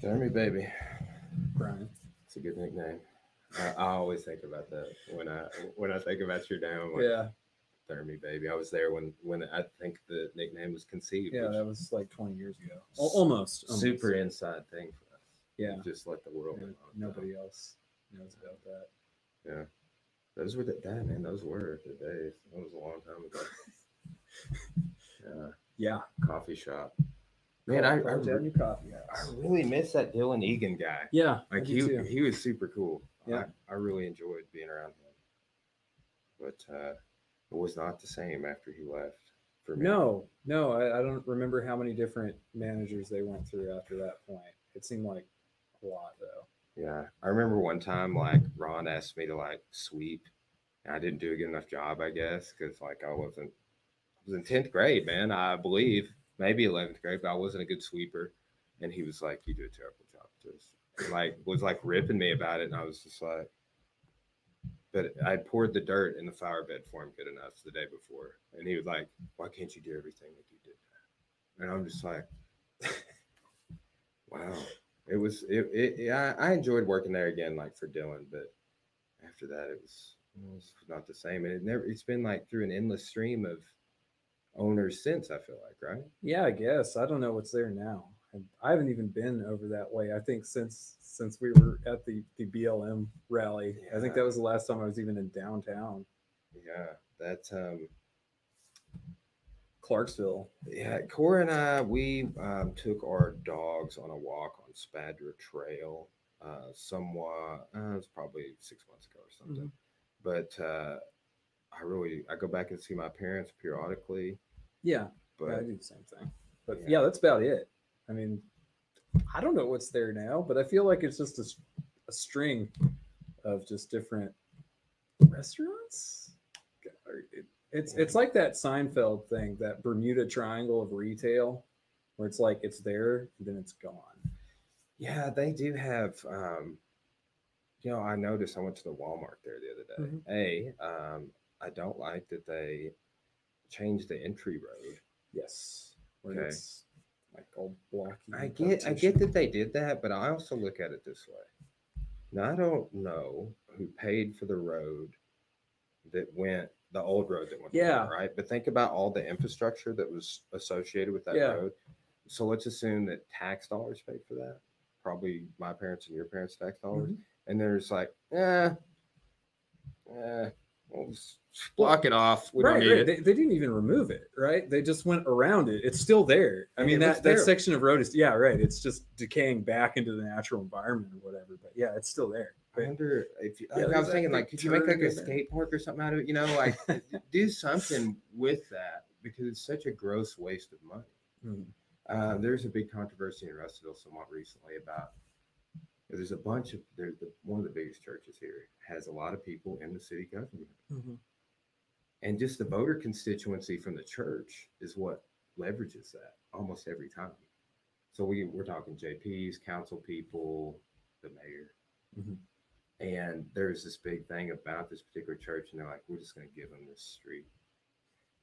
Jeremy Baby. Brian. It's a good nickname. I, I always think about that when I when I think about your name. I'm like, Yeah, Jeremy Baby. I was there when when I think the nickname was conceived. yeah, that was like 20 years ago. Al- almost. almost. super inside thing for us. Yeah. Just let the world Yeah, know. Nobody else knows about that. Yeah. Those were the that man, those were the days. That was a long time ago. yeah. Yeah. Coffee shop. Man, I, I, re- I really miss that Dylan Egan guy. Yeah, Like he too. he was super cool. Yeah. I, I really enjoyed being around him. But uh it was not the same after he left for me. No, no, I, I don't remember how many different managers they went through after that point. It seemed like a lot though. Yeah. I remember one time like Ron asked me to like sweep and I didn't do a good enough job, I guess, because like I wasn't I was in tenth grade, man, I believe. Maybe eleventh grade, but I wasn't a good sweeper. And he was like, You do a terrible job just like was like ripping me about it. And I was just like but I poured the dirt in the flower bed for him good enough the day before. And he was like, Why can't you do everything like you did that? And I'm just like, Wow. It was it, it yeah, I enjoyed working there again, like for Dylan, but after that it was it was not the same. And it never it's been like through an endless stream of owners since, I feel like, right? Yeah, I guess I don't know what's there now. I haven't even been over that way. I think since since we were at the the BLM rally, I think that was the last time I was even in downtown Yeah. That um Clarksville. Yeah, Cora and I, we um, took our dogs on a walk on Spadra Trail. Uh, somewhat, uh, it was probably six months ago or something. But uh, I really, I go back and see my parents periodically. Yeah, But I do the same thing. But Yeah. yeah. that's about it. I mean, I don't know what's there now, but I feel like it's just a string of just different restaurants. It's it's like that Seinfeld thing, that Bermuda Triangle of retail, where it's like it's there and then it's gone. yeah, they do have. Um, you know, I noticed. I went to the Walmart there the other day. Mhm. A, um, I don't like that they changed the entry road. Yes, where Okay. like all blocky. I get I get that they did that, but I also look at it this way. Now I don't know who paid for the road that went the old road that went there, Yeah. right. But think about all the infrastructure that was associated with that Yeah. road. So let's assume that tax dollars paid for that. Probably my parents and your parents' tax dollars. Mhm. And there's like, eh, eh, we'll block it off. We right, don't need right. it. They, they didn't even remove it, right? They just went around it. It's still there. I And mean, it looks that, that section of road is, yeah, right. It's just decaying back into the natural environment or whatever. But yeah, it's still there. I wonder if you, Yeah, like, I was thinking like, could you make like a in there. skate park or something out of it? You know, like do something with that because it's such a gross waste of money. Mhm. Uh, there's a big controversy in Russellville somewhat recently about there's a bunch of there's the, one of the biggest churches here has a lot of people in the city government and just the voter constituency from the church is what leverages that almost every time. So we we're talking JPs, council people, the mayor, Mhm. and there's this big thing about this particular church, and they're like, we're just going to give them this street.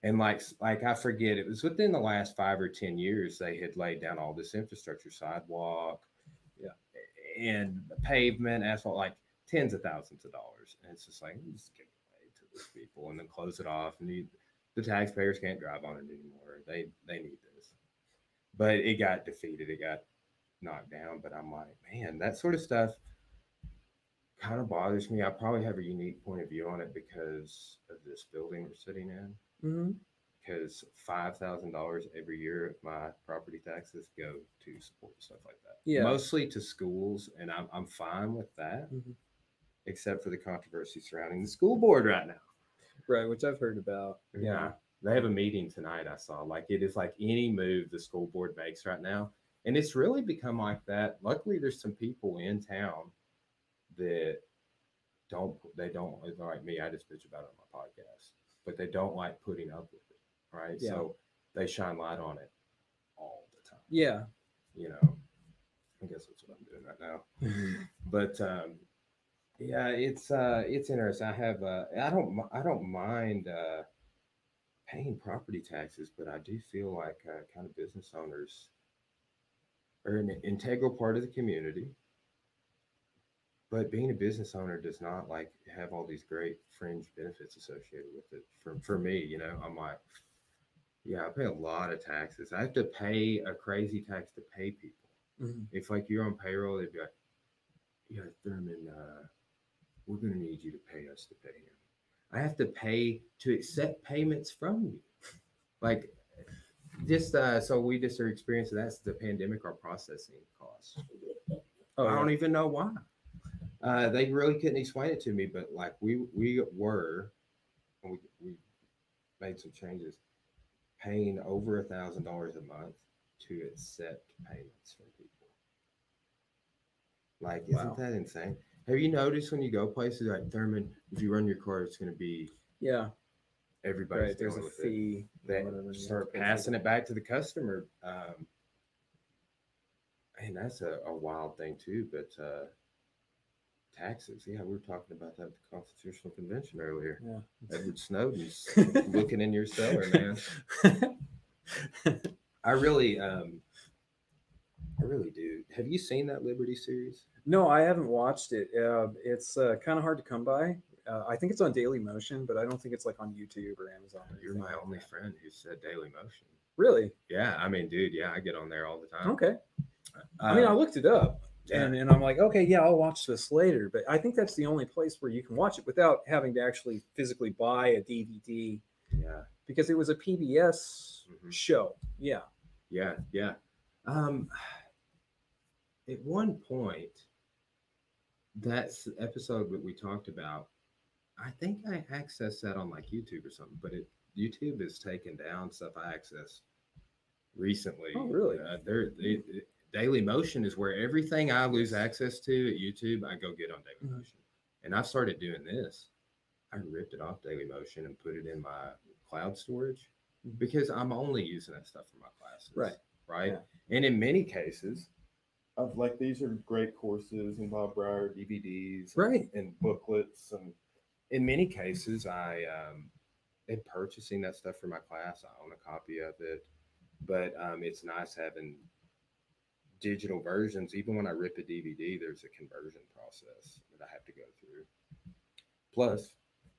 And like like I forget, it was within the last five or ten years they had laid down all this infrastructure, sidewalk. And the pavement, asphalt, like tens of thousands of dollars, and it's just like just give it away to these people, and then close it off, and you, the taxpayers can't drive on it anymore. They they need this, but it got defeated. It got knocked down. But I'm like, man, that sort of stuff kind of bothers me. I probably have a unique point of view on it because of this building we're sitting in. Mhm. Because five thousand dollars every year of my property taxes go to support stuff like that. Yeah. mostly to schools, and I'm I'm fine with that, Mhm. except for the controversy surrounding the school board right now. Right, which I've heard about. Yeah. They have a meeting tonight, I saw. Like it is like any move the school board makes right now. And it's really become like that. Luckily, there's some people in town that don't they don't like me, I just bitch about it on my podcast, but they don't like putting up with it. Right. Yeah. So they shine light on it all the time. Yeah. You know. I guess that's what I'm doing right now but um yeah it's uh it's interesting i have uh i don't i don't mind uh paying property taxes but i do feel like uh, kind of business owners are an integral part of the community. But being a business owner does not like have all these great fringe benefits associated with it. For for me, you know, I'm like, yeah, I pay a lot of taxes. I have to pay a crazy tax to pay people. Mhm. If like you're on payroll, they'd be like, yeah, Thurman, uh, we're gonna need you to pay us to pay him. I have to pay to accept payments from you. Like just uh so we just are experiencing that's the pandemic our processing costs. Oh, I don't even know why. Uh they really couldn't explain it to me, but like we we were we we made some changes paying over a thousand dollars a month to accept payments from people. Like, isn't that insane? Have you noticed when you go places like Thurman, if you run your car, it's going to be yeah, everybody's right. There's a fee. or They whatever you have to start passing it back to the customer. Um, and that's a, a wild thing too. But uh, taxes, yeah, we were talking about that at the Constitutional Convention earlier. Yeah. Edward Snowden's looking in your cellar, man. I really, um, I really do. Have you seen that Liberty series? No, I haven't watched it. Uh, it's uh, kind of hard to come by. Uh, I think it's on Daily Motion, but I don't think it's like on YouTube or Amazon. or You're my like only that. friend who said Daily Motion. Really? Yeah, I mean, dude, yeah, I get on there all the time. Okay. I mean, I Um, looked it up, yeah. and, and I'm like, okay, yeah, I'll watch this later. But I think that's the only place where you can watch it without having to actually physically buy a DVD yeah, because it was a PBS Mhm. show. Yeah. yeah, yeah. Um, at one point, that s- episode that we talked about, I think I accessed that on like YouTube or something, but it YouTube has taken down stuff I accessed recently. Oh, really? Uh, there, it, it- Daily Motion is where everything I lose access to at YouTube, I go get on Daily Mhm. Motion. And I've started doing this. I ripped it off Daily Motion and put it in my cloud storage Mhm. because I'm only using that stuff for my classes. Right. Right. Yeah. And in many cases, of like these are great courses and Bob Brier DVDs, Right. and booklets, and in many cases, I um, am purchasing that stuff for my class. I own a copy of it, but um, it's nice having digital versions. Even when I rip a DVD, there's a conversion process that I have to go through. Plus,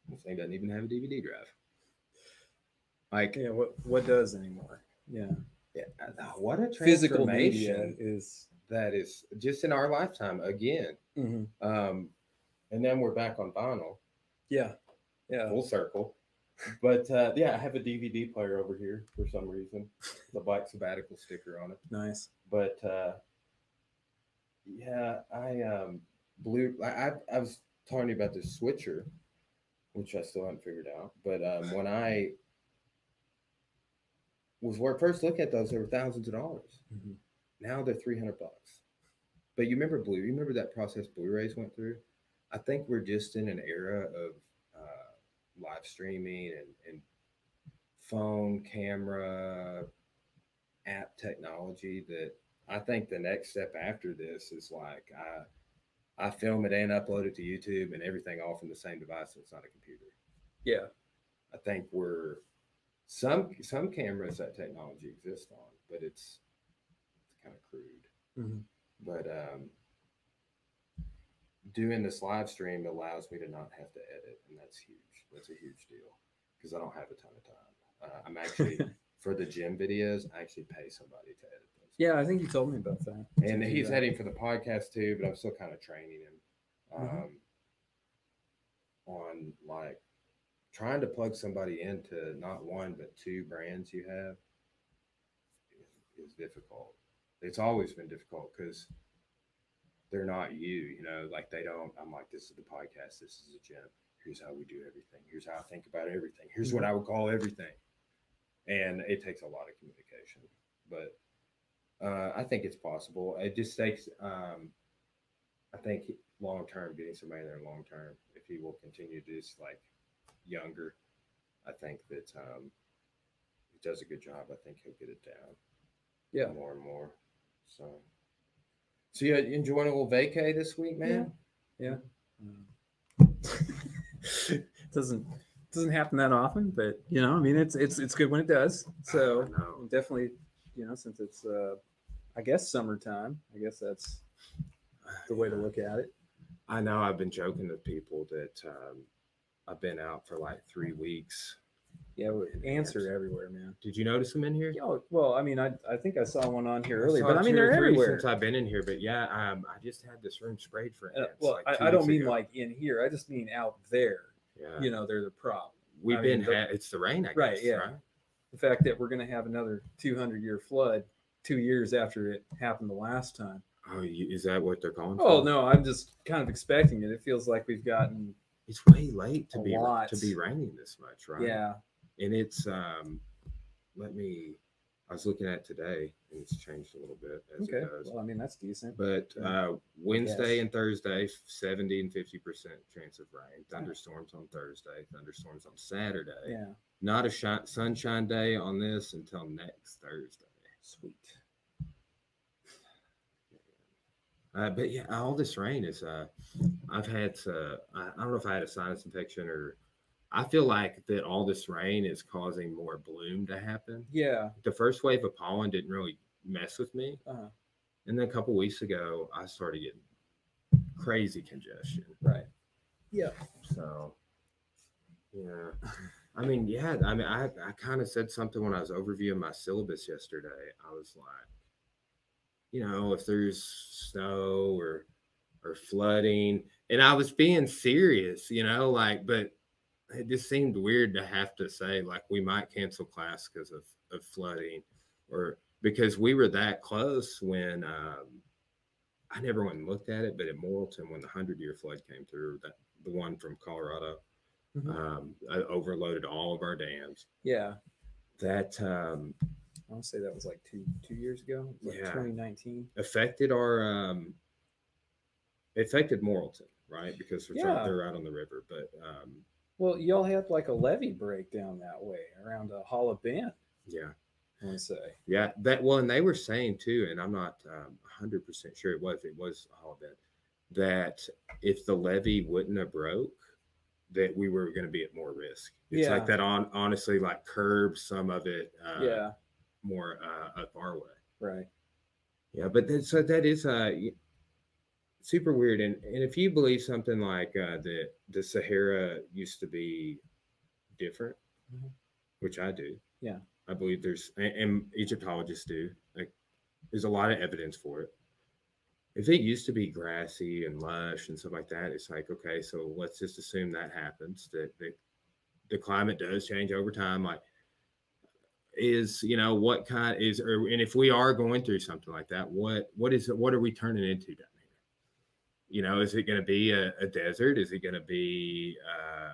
this thing doesn't even have a DVD drive. Like, Yeah. What what does anymore? Yeah. yeah, uh, what a Physical media is. that is just in our lifetime again. Mhm. Um, and then we're back on vinyl, Yeah. Yeah. full circle. But uh, yeah, I have a DVD player over here for some reason, the black sabbatical sticker on it. Nice. But uh, yeah, I um, blew. I, I I was talking about this switcher, which I still haven't figured out. But um, when I was where first look at those, they were thousands of dollars. Mhm. Now they're three hundred bucks. But you remember blue? You remember that process Blu-rays went through? I think we're just in an era of live streaming and, and phone camera app technology that I think the next step after this is like I I film it and upload it to YouTube and everything all from the same device. So it's not a computer. Yeah. I think we're some some cameras that technology exists on, but it's it's kind of crude. Mhm. But um, doing this live stream allows me to not have to edit, and that's huge. That's a huge deal because I don't have a ton of time. Uh, I'm actually for the gym videos. I actually pay somebody to edit those. Yeah. I think you told me about that. and he's heading for the podcast too, but I'm still kind of training him um, Mhm. on like trying to plug somebody into not one but two brands you have is, is difficult. It's always been difficult because they're not you, you know, like they don't. I'm like, this is the podcast, this is a gym. Here's how we do everything. Here's how I think about everything. Here's what I would call everything. And it takes a lot of communication, but uh, I think it's possible. It just takes, um, I think, long term, getting somebody there long term. If he will continue to just like younger, I think that um, he does a good job. I think he'll get it down. Yeah. more and more. So, so you enjoying a little vacay this week, man? Um, doesn't doesn't happen that often, but you know, I mean, it's it's it's good when it does. So definitely, you know, since it's uh, I guess summertime. I guess that's the way to look at it. I know I've been joking to people that um, I've been out for like three weeks. Yeah, we- ants are everywhere, man. Did you notice them in here? Yeah, well, I mean, I I think I saw one on here earlier, saw but I mean, two they're three everywhere. Since I've been in here, but yeah, um, I just had this room sprayed for Uh, ants. well, like I, I don't mean ago. like in here. I just mean out there. yeah. You know, they're the problem. We've I been mean, the- ha- it's the rain, I guess, Right, yeah. right? The fact that we're going to have another 200 year flood two years after it happened the last time. Oh, you, is that what they're calling? Oh for? no, I'm just kind of expecting it. It feels like we've gotten it's way late to A be lot. to be raining this much, right? yeah. and it's um, let me. I was looking at today, and it's changed a little bit as Okay. it goes. Well, I mean that's decent. But uh, Wednesday and Thursday, 70 and 50% chance of rain. Thunderstorms on Thursday, thunderstorms on Saturday. Yeah. Not a shi- sunshine day on this until next Thursday. Sweet. Uh, but yeah, all this rain is. Uh, I've had. Uh, I, I don't know if I had a sinus infection or. I feel like that all this rain is causing more bloom to happen. Yeah. The first wave of pollen didn't really mess with me, Uh, and then a couple weeks ago, I started getting crazy congestion. right. Yeah. So, yeah, I mean, yeah, I mean, I I kind of said something when I was overviewing my syllabus yesterday. I was like, you know, if there's snow or or flooding, and I was being serious, you know, like, but it just seemed weird to have to say like we might cancel class because of of flooding, or because we were that close when. um I never went and looked at it, but at Morrilton, when the hundred year flood came through, that the one from Colorado, Mhm. um, I overloaded all of our dams. Yeah. That um, I want to say that was like two two years ago. Like Yeah. 2019. affected our um, affected Morrilton, right? Because we're, Yeah. they're right on the river. But um, Well, y'all had like a levee breakdown that way around a Holla Bend. yeah, I want to say. yeah, that well, and they were saying too, and I'm not um, 100% sure it was, it was all of it, that if the levee wouldn't have broke, that we were going to be at more risk. It's Yeah. like that on honestly like curbed some of it uh, yeah. More uh, up our way. Right. Yeah, but that, so that is uh super weird. And and if you believe something like uh, that the Sahara used to be different, Mhm. which I do. Yeah. I believe there's and, and Egyptologists do. Like there's a lot of evidence for it. If it used to be grassy and lush and stuff like that, it's like okay, so let's just assume that happens. That that the climate does change over time. Like is you know what kind is or and if we are going through something like that what what is it what are we turning into down here you know is it going to be a, a desert is it going to be uh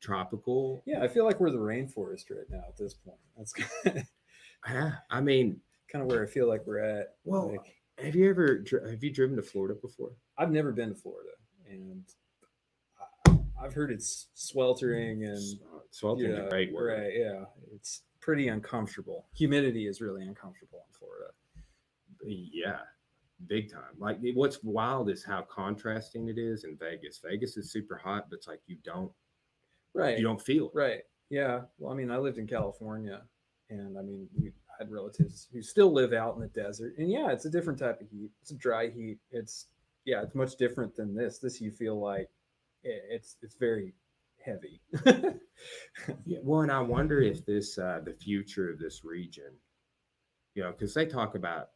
tropical Yeah, I feel like we're the rainforest right now at this point. That's kind yeah i mean kind of where I feel like we're at. well Like, have you ever have you driven to florida before I've never been to Florida, and I've heard it's sweltering and sweltering's yeah, a great word right. Yeah, it's pretty uncomfortable. Humidity is really uncomfortable in Florida. yeah big time like what's wild is how contrasting it is in vegas vegas is super hot but it's like you don't Right. you don't feel it Right. Yeah. Well, I mean, I lived in California, and I mean, we had relatives who still live out in the desert, and yeah, it's a different type of heat. It's a dry heat. It's yeah, it's much different than this. This you feel like it's it's very heavy. Yeah, well, and I wonder if this uh, the future of this region, you know, because they talk about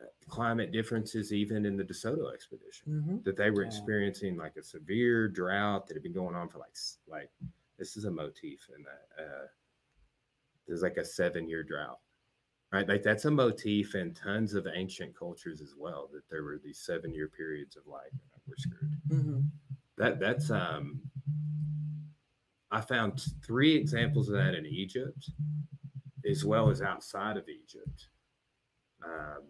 uh, climate differences even in the DeSoto expedition Mhm. that they were Yeah. experiencing like a severe drought that had been going on for like like this is a motif in that uh, there's like a seven year drought, right? Like that's a motif in tons of ancient cultures as well that there were these seven year periods of like we're screwed Mhm. that that's um i found three examples of that in egypt as well as outside of egypt um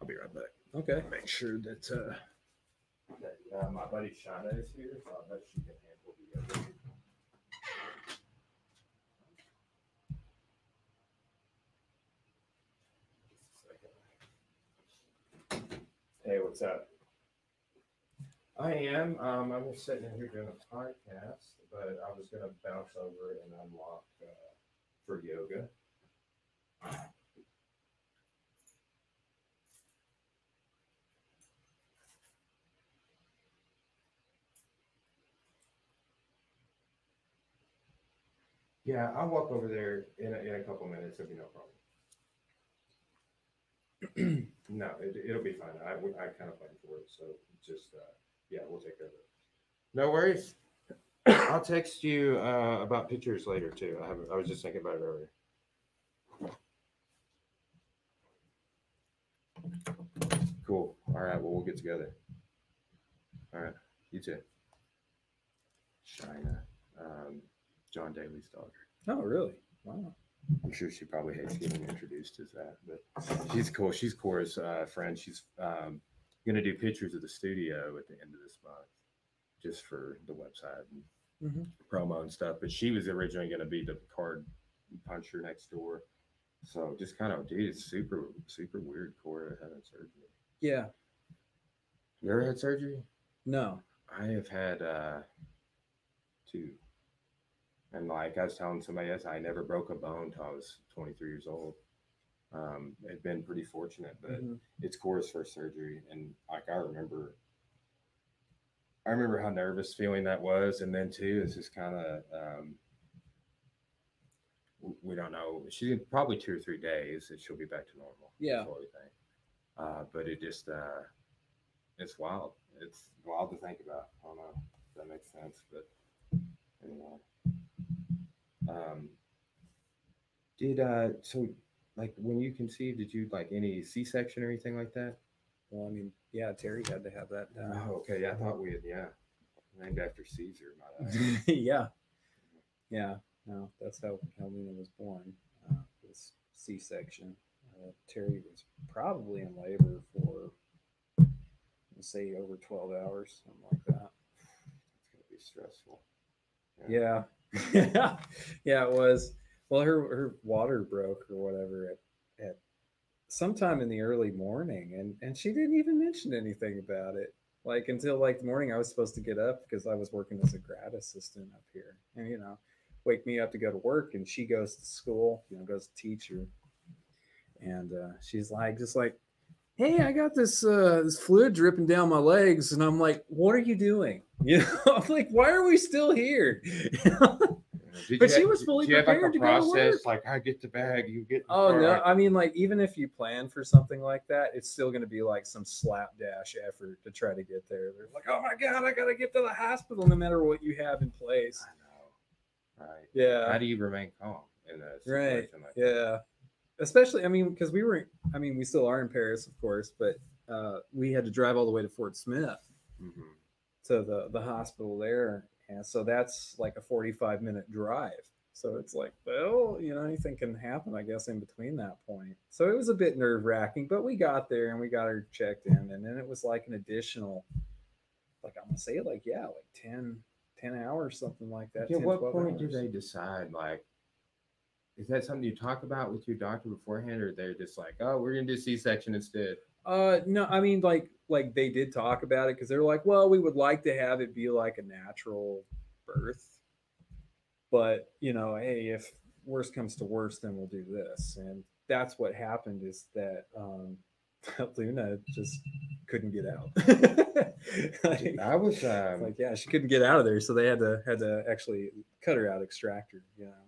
i'll be right back Okay. make sure that uh that uh, my buddy Shana is here so i bet she can handle the other Hey, what's up? I am. Um, I'm just sitting in here doing a podcast, but I was going to bounce over and unlock uh, for yoga. Yeah, I'll walk over there in a, in a couple minutes. It'll be no problem. no, it, will be fine. I, I kind of planned for it, so just. Uh, yeah, we'll take care of it. No worries. I'll text you uh, about pictures later too. I haven't, I was just thinking about it earlier. Cool. All right. Well, we'll get together. All right. You too. China. Um, John Daly's daughter. Oh, really? Wow. I'm sure she probably hates getting introduced as that, but she's cool. She's Cora's uh, friend. She's um, going to do pictures of the studio at the end of this month, just for the website and Mhm. promo and stuff. But she was originally going to be the card puncher next door. So just kind of, dude, it's super, super weird. Cora having surgery. Yeah. You ever had surgery? No. I have had uh, two. And like I was telling somebody else, I never broke a bone until I was 23 years old. Um, it'd been pretty fortunate, but Mhm. it's Cora's first surgery, and like I remember, I remember how nervous feeling that was, and then too, it's just kind of um, we don't know. She's in probably two or three days, and she'll be back to normal. Yeah. what we think. Uh, but it just uh, it's wild. It's wild to think about. I don't know if that makes sense, but anyway. Um, did uh so like when you conceived, did you like any C section or anything like that? Well, I mean, yeah, Terry had to have that done. Oh, okay. Yeah, I thought we had. Yeah, named after Caesar. My yeah. Yeah. No, that's how Luna was born. Uh, was C-section. Uh, Terry was probably in labor for, let's say, over 12 hours, something like that. it's gonna be stressful. Yeah. Yeah. yeah, it was. Well, her her water broke or whatever at, at sometime in the early morning and and she didn't even mention anything about it. Like until like the morning I was supposed to get up because I was working as a grad assistant up here. And you know, wake me up to go to work and she goes to school, you know, goes to teacher. And uh, she's like just like hey, I got this uh, this fluid dripping down my legs, and I'm like, what are you doing? You know, I'm like, why are we still here? Did But she have- was fully did you have, like, prepared a to go to process, work. Like I get the bag, you get. the oh car, no, I mean, like even if you plan for something like that, it's still going to be like some slapdash effort to try to get there. They're like, oh my god, I got to get to the hospital, no matter what you have in place. I know. Right. Yeah, How do you remain calm in a Right, situation like that? Yeah, especially I mean because we were I mean we still are in Paris of course, but uh, we had to drive all the way to Fort Smith Mhm. to the the hospital there, and so that's like a forty five minute drive. So it's like, well, you know, anything can happen, I guess, in between that point. So it was a bit nerve wracking, but we got there and we got her checked in, and then it was like an additional, like I'm gonna say, like yeah, like 10, 10 hours, something like that. At 10, what 12 point do they decide? Like, is that something you talk about with your doctor beforehand, or they're just like, "Oh, we're gonna do C-section instead"? Uh, no, I mean like like they did talk about it because they're like, well, we would like to have it be like a natural birth, but you know, hey, if worst comes to worst, then we'll do this, and that's what happened is that um, Luna just couldn't get out. like, I was um, like, yeah, she couldn't get out of there, so they had to had to actually cut her out, extract her, you know. And,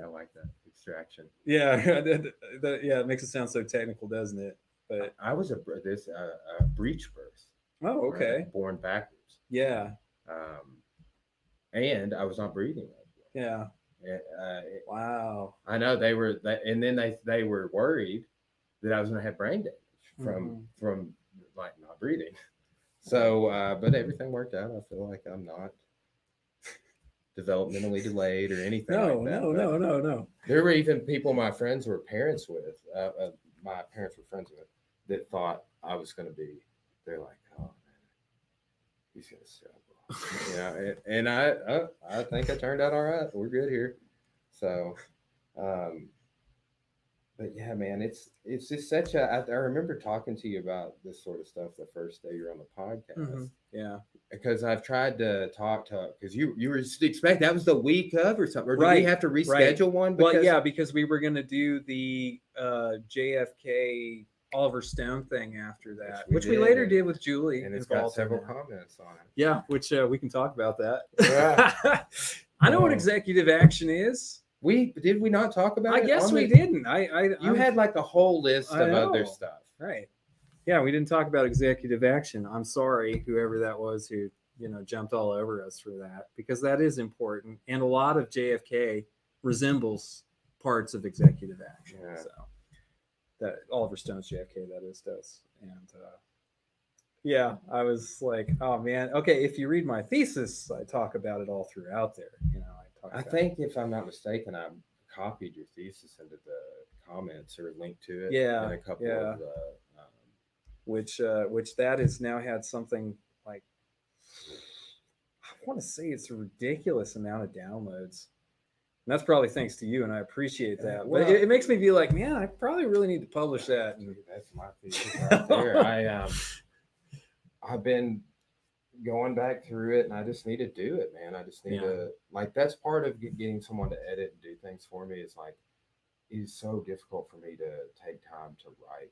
I like that extraction. yeah, that, that- yeah, it makes it sound so technical, doesn't it? But I was a this uh, a breech birth. oh, right? okay, Born backwards, yeah, um, and I was not breathing. yeah. It, uh, it- Wow. I know they were, that, and then they they were worried that I was going to have brain damage from Mhm. from like not breathing. So, uh, but everything worked out. I feel like I'm not developmentally delayed or anything. No, like that, no, but no, no, no. There were even people my friends were parents with, uh, uh, my parents were friends with, that thought I was going to be. They're like, oh man, he's going to struggle. yeah, and, and I, uh, I think I turned out all right. We're good here. So, um, but yeah, man, it's it's just such a. I, I remember talking to you about this sort of stuff the first day you're on the podcast Mhm. Yeah. because I've tried to talk to because you you were expect that was the week of or something, or did Right, we have to right. reschedule one? Well, yeah, because we were gonna do the uh, JFK Oliver Stone thing after that, we which we later did with Julie. and it's got several comments on it. Yeah, which uh, we can talk about that. Yeah. I know what Oh. executive action is. We did we not talk about I it? guess we the- didn't. I, I You I'm- had like a whole list I of other stuff. right. Yeah, we didn't talk about executive action. I'm sorry, whoever that was who you know jumped all over us for that because that is important, and a lot of JFK resembles parts of executive action. Yeah. So that Oliver Stone's JFK that is does, and uh, yeah, I was like, oh man, okay. If you read my thesis, I talk about it all throughout there. You know, I talk. I think if I'm not mistaken, I copied your thesis into the comments or linked to it. Yeah, in a couple yeah. of the. Um, which uh, which that has now had something like I want to say it's a ridiculous amount of downloads. And that's probably thanks to you, and I appreciate that. well- but it, it makes me be like, man, I probably really need to publish that. Dude, that's my thesis right there. I um, I've been going back through it, and I just need to do it, man. I just need Yeah. to like that's part of getting someone to edit and do things for me. Is like it's so difficult for me to take time to write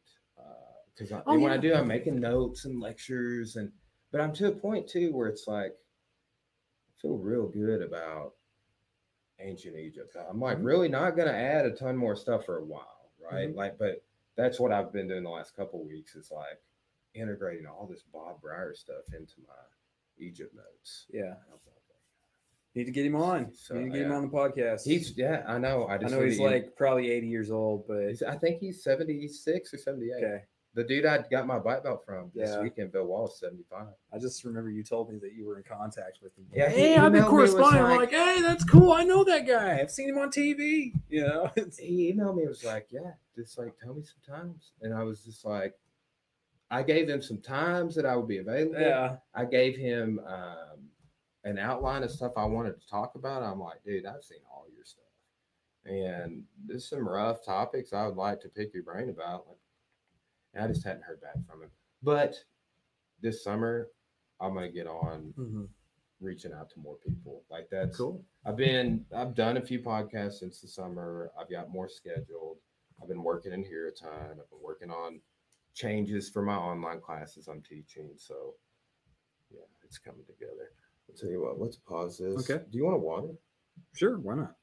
because I Oh, when I do, I'm making notes and lectures, and but I'm to a point too where it's like I feel real good about ancient Egypt. I'm like Mhm. really not gonna add a ton more stuff for a while, right? Mhm. Like, but that's what I've been doing the last couple weeks is like integrating all this Bob Brier stuff into my Egypt notes. yeah, like, need to get him on. So, need to get him on the podcast. He's yeah, I know. I I know he's to- like probably 80 years old, but he's- I think he's 76 or 78. okay. The dude I got my bite belt from this weekend, Bill Wallace, 75. I just remember you told me that you were in contact with him. Yeah, he hey, I've been emailed me, corresponding. I'm like- like, hey, that's cool. I know that guy. I've seen him on TV. You know, he emailed me It was like, Yeah, just like tell me some times. And I was just like, I gave him some times that I would be available. yeah, I gave him um, an outline of stuff I wanted to talk about. I'm like, dude, I've seen all your stuff. And there's some rough topics I would like to pick your brain about. Like, and I just hadn't heard back from him. But this summer, I'm going to get on Mhm. reaching out to more people. Like that's cool. I've been I've done a few podcasts since the summer. I've got more scheduled. I've been working in here a ton. I've been working on changes for my online classes I'm teaching. So yeah, it's coming together. I'll tell you what, let's pause this. Okay. Do you want a water? Sure, why not?